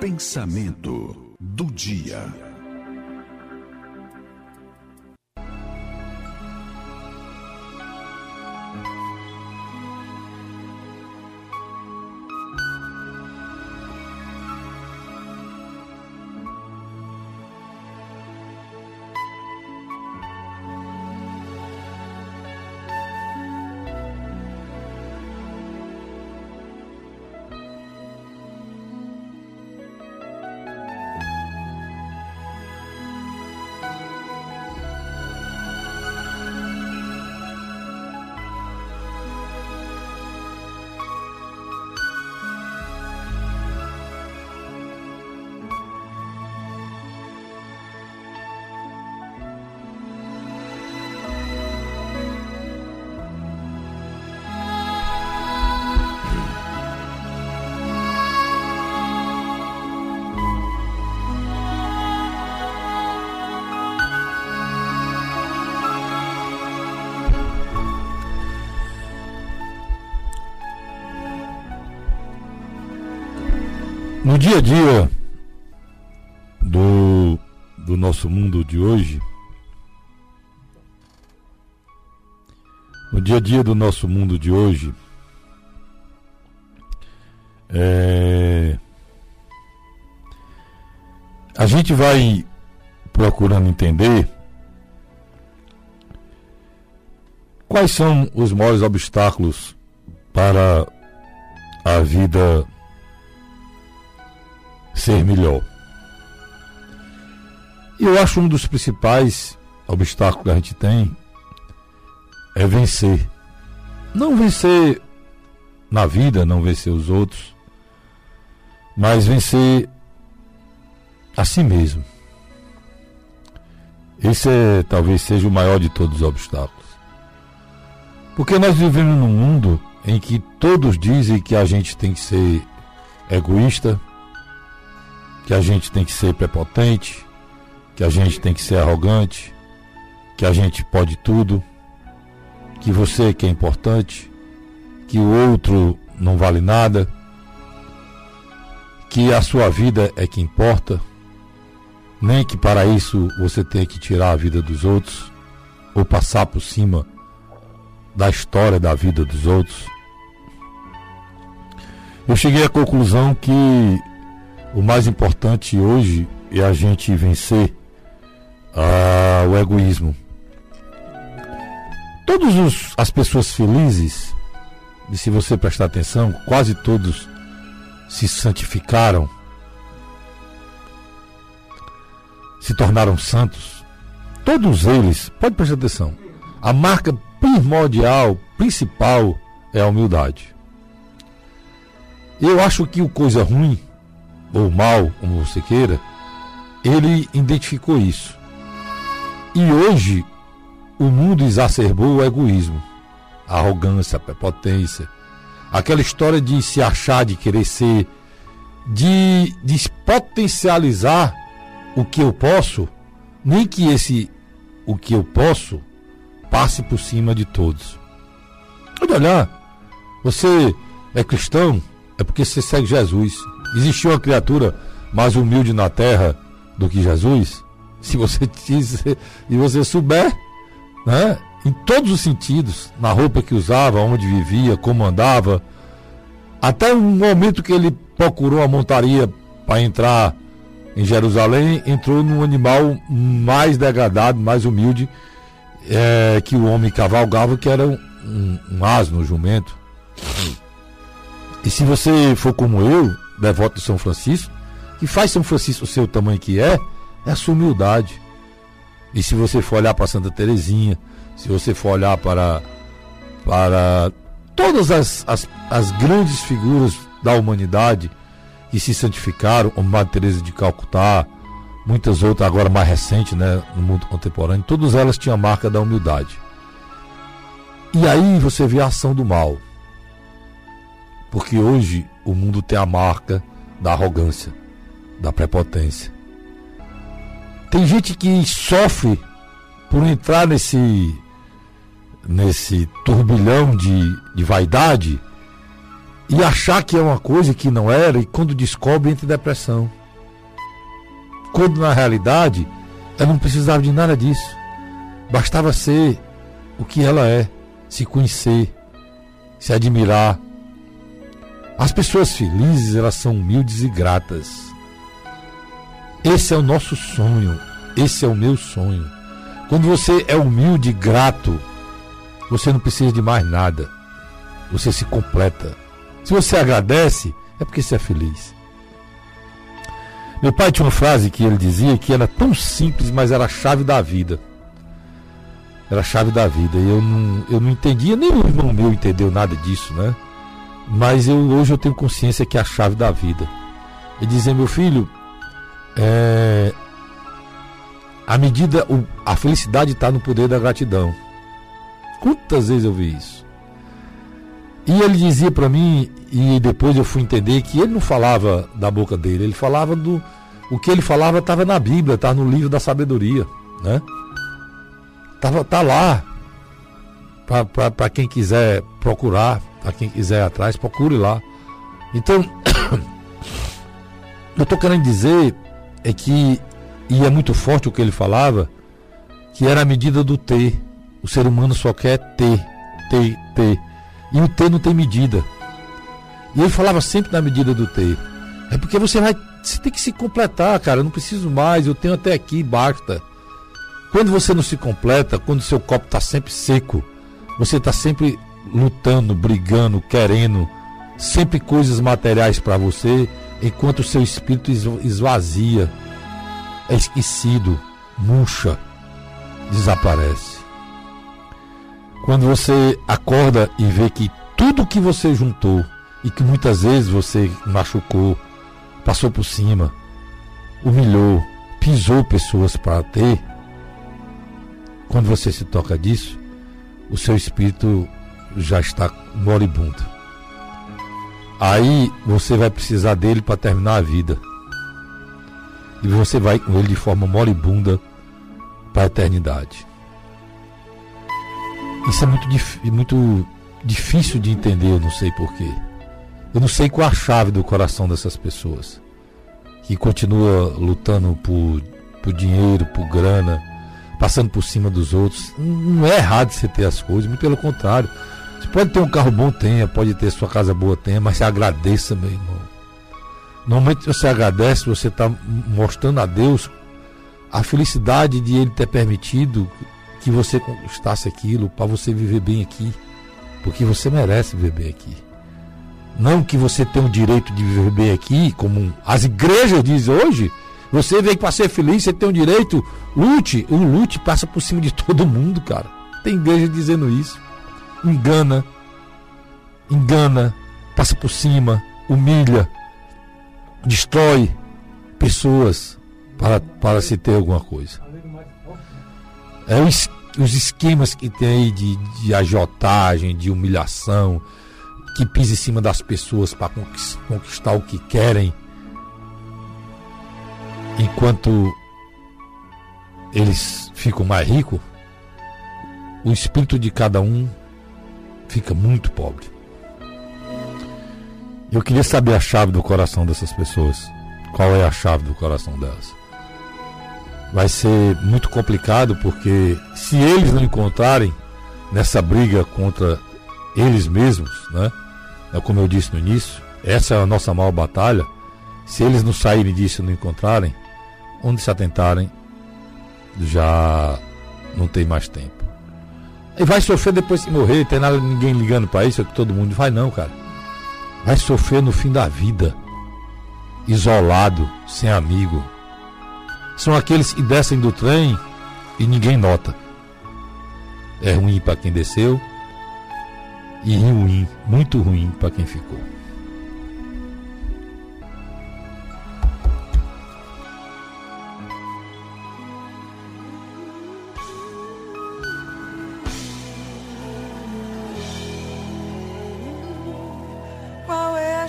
Pensamento do dia. No dia a dia do, do nosso mundo de hoje, no dia a dia do nosso mundo de hoje, é, a gente vai procurando entender quais são os maiores obstáculos para a vida ser melhor. Eu acho um dos principais obstáculos que a gente tem é vencer. Não vencer na vida, não vencer os outros, mas vencer a si mesmo. Esse é, talvez seja o maior de todos os obstáculos. Porque nós vivemos num mundo em que todos dizem que a gente tem que ser egoísta, que a gente tem que ser prepotente, que a gente tem que ser arrogante, que a gente pode tudo, que você que é importante, que o outro não vale nada, que a sua vida é que importa, nem que para isso você tenha que tirar a vida dos outros ou passar por cima da história da vida dos outros. Eu cheguei à conclusão que o mais importante hoje é a gente vencer ah, o egoísmo. Todas as pessoas felizes, e se você prestar atenção, quase todos se santificaram, se tornaram santos. Todos eles, pode prestar atenção, a marca primordial, principal, é a humildade. Eu acho que o coisa ruim ou mal, como você queira, ele identificou isso. E hoje o mundo exacerbou o egoísmo, a arrogância, a prepotência, aquela história de se achar, de querer ser, de, de potencializar o que eu posso, nem que esse o que eu posso passe por cima de todos. Olha olhar, você é cristão, é porque você segue Jesus. Existiu uma criatura mais humilde na terra do que Jesus? Se você se você souber, né? Em todos os sentidos, na roupa que usava, onde vivia, como andava, até um momento que ele procurou a montaria para entrar em Jerusalém, entrou num animal mais degradado, mais humilde é, que o homem cavalgava, que era um, um, um asno, um jumento. E se você for como eu, devoto de São Francisco, que faz São Francisco o seu tamanho que é, é a sua humildade. E se você for olhar para Santa Terezinha, se você for olhar para, para todas as, as, as grandes figuras da humanidade que se santificaram, como Madre Teresa de Calcutá, muitas outras agora mais recentes, né, no mundo contemporâneo, todas elas tinham a marca da humildade. E aí você vê a ação do mal. Porque hoje o mundo tem a marca da arrogância, da prepotência. Tem gente que sofre por entrar nesse nesse turbilhão de, de vaidade e achar que é uma coisa que não era, e quando descobre, entra em depressão. Quando na realidade ela não precisava de nada disso. Bastava ser o que ela é, se conhecer, se admirar. As pessoas felizes, elas são humildes e gratas. Esse é o nosso sonho, esse é o meu sonho. Quando você é humilde e grato, você não precisa de mais nada. Você se completa. Se você agradece, é porque você é feliz. Meu pai tinha uma frase que ele dizia que era tão simples, mas era a chave da vida. Era a chave da vida. E eu não, eu não entendia, nem o irmão meu entendeu nada disso, né? Mas eu, hoje eu tenho consciência que é a chave da vida. Ele dizia, meu filho, é, a medida, a felicidade está no poder da gratidão. Quantas vezes eu vi isso? E ele dizia para mim, e depois eu fui entender que ele não falava da boca dele, ele falava do. O que ele falava estava na Bíblia, estava no livro da sabedoria, né? Tava, tá lá. Para quem quiser procurar, para quem quiser ir atrás, procure lá. Então, eu estou querendo dizer é que, e é muito forte o que ele falava, que era a medida do ter. O ser humano só quer ter, ter, ter. E o ter não tem medida. E ele falava sempre na medida do ter. É porque você vai. Você tem que se completar, cara. Eu não preciso mais, eu tenho até aqui, basta. Quando você não se completa, quando seu copo está sempre seco, você está sempre lutando, brigando, querendo, sempre coisas materiais para você, enquanto o seu espírito esvazia, é esquecido, murcha, desaparece. Quando você acorda e vê que tudo que você juntou e que muitas vezes você machucou, passou por cima, humilhou, pisou pessoas para ter, quando você se toca disso, o seu espírito já está moribundo. Aí você vai precisar dele para terminar a vida. E você vai com ele de forma moribunda para a eternidade. Isso é muito, muito difícil de entender, eu não sei porquê. Eu não sei qual a chave do coração dessas pessoas que continua lutando por, por dinheiro, por grana, passando por cima dos outros. Não é errado você ter as coisas, muito pelo contrário. Você pode ter um carro bom, tenha, pode ter sua casa boa, tenha, mas você agradeça, meu irmão. Normalmente você agradece, você está mostrando a Deus a felicidade de Ele ter permitido que você conquistasse aquilo para você viver bem aqui, porque você merece viver bem aqui. Não que você tenha o direito de viver bem aqui, como as igrejas dizem hoje. Você veio para ser feliz, você tem o direito, lute. O lute passa por cima de todo mundo, cara. Tem igreja dizendo isso. Engana, engana, passa por cima, humilha, destrói pessoas para, para se ter alguma coisa. É os, os esquemas que tem aí de, de agiotagem, de humilhação, que pisa em cima das pessoas para conquistar o que querem, enquanto eles ficam mais ricos, o espírito de cada um fica muito pobre. Eu queria saber a chave do coração dessas pessoas. Qual é a chave do coração delas? vai ser muito complicado porque se eles não encontrarem nessa briga contra eles mesmos, né? É como eu disse no início, essa é a nossa maior batalha. Se eles não saírem disso não encontrarem, onde se atentarem, já não tem mais tempo. E vai sofrer depois de morrer, tem nada ninguém ligando para isso, é que todo mundo vai não, cara. Vai sofrer no fim da vida, isolado, sem amigo, são aqueles que descem do trem e ninguém nota. É ruim para quem desceu e ruim, muito ruim para quem ficou.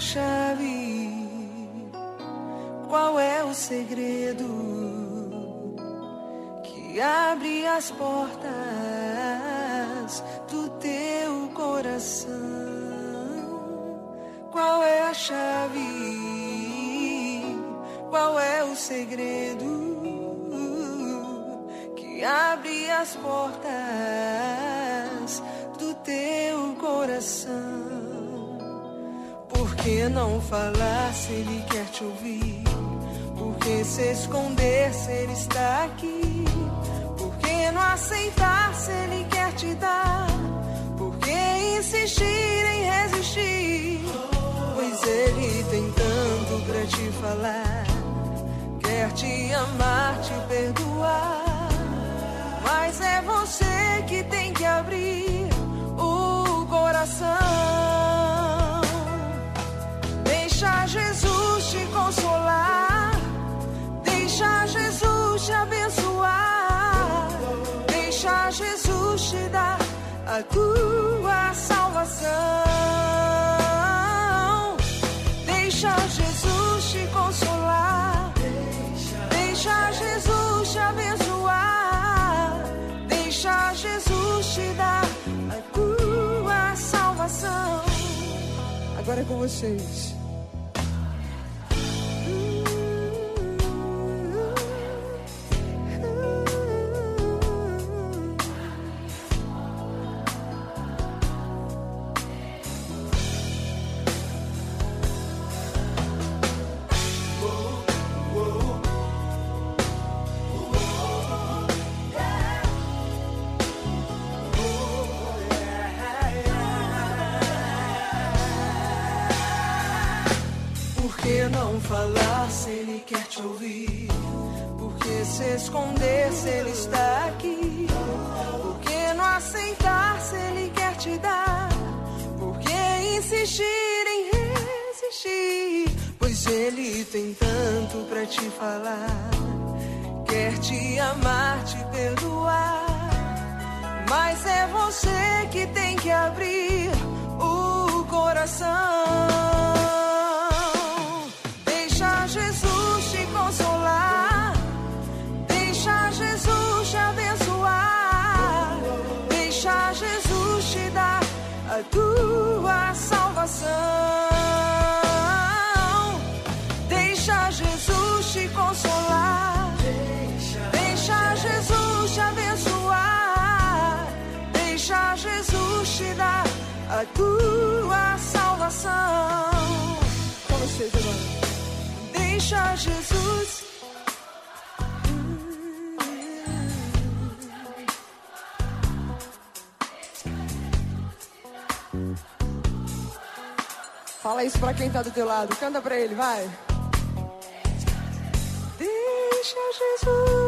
Chave? Qual é o segredo? abre as portas do teu coração. a chave? Qual é o segredo que abre as portas do teu coração? Por que não falar se ele quer te ouvir? Por que se esconder se ele está aqui? Por que não aceitar se ele quer te dar? Por que insistir Jesus te dar a tua salvação. Deixa Jesus te consolar. Deixa Jesus te abençoar. Deixa Jesus te dar a tua salvação. Agora é com vocês. Por que não falar se ele quer te ouvir? Por que se esconder se ele está aqui? Por que não aceitar se ele quer te dar? Por que insistir em resistir? Pois ele tem tanto pra te falar. Quer te amar, te perdoar. Mas é você que tem que abrir tua salvação. Deixa Jesus. Fala isso pra quem tá do teu lado. Canta pra ele, vai. Deixa Jesus.